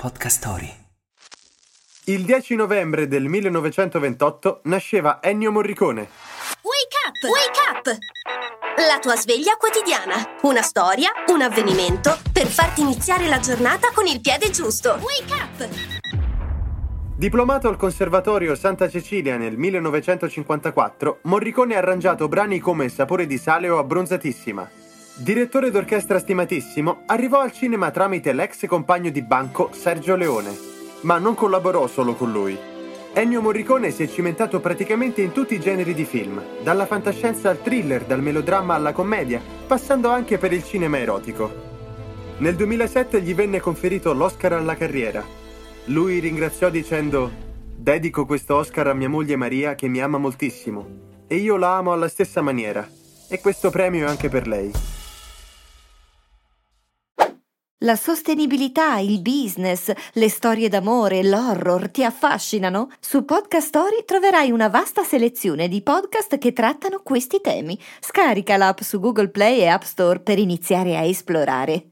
Podcast Story. Il 10 novembre del 1928 nasceva Ennio Morricone. Wake up! Wake up! La tua sveglia quotidiana. Una storia, un avvenimento per farti iniziare la giornata con il piede giusto. Wake up! Diplomato al Conservatorio Santa Cecilia nel 1954, Morricone ha arrangiato brani come Sapore di sale o Abbronzatissima. Direttore d'orchestra stimatissimo, arrivò al cinema tramite l'ex compagno di banco Sergio Leone, ma non collaborò solo con lui. Ennio Morricone si è cimentato praticamente in tutti i generi di film, dalla fantascienza al thriller, dal melodramma alla commedia, passando anche per il cinema erotico. Nel 2007 gli venne conferito l'Oscar alla carriera. Lui ringraziò dicendo: Dedico questo Oscar a mia moglie Maria che mi ama moltissimo e io la amo alla stessa maniera. E questo premio è anche per lei. La sostenibilità, il business, le storie d'amore, l'horror ti affascinano? Su Podcast Story troverai una vasta selezione di podcast che trattano questi temi. Scarica l'app su Google Play e App Store per iniziare a esplorare.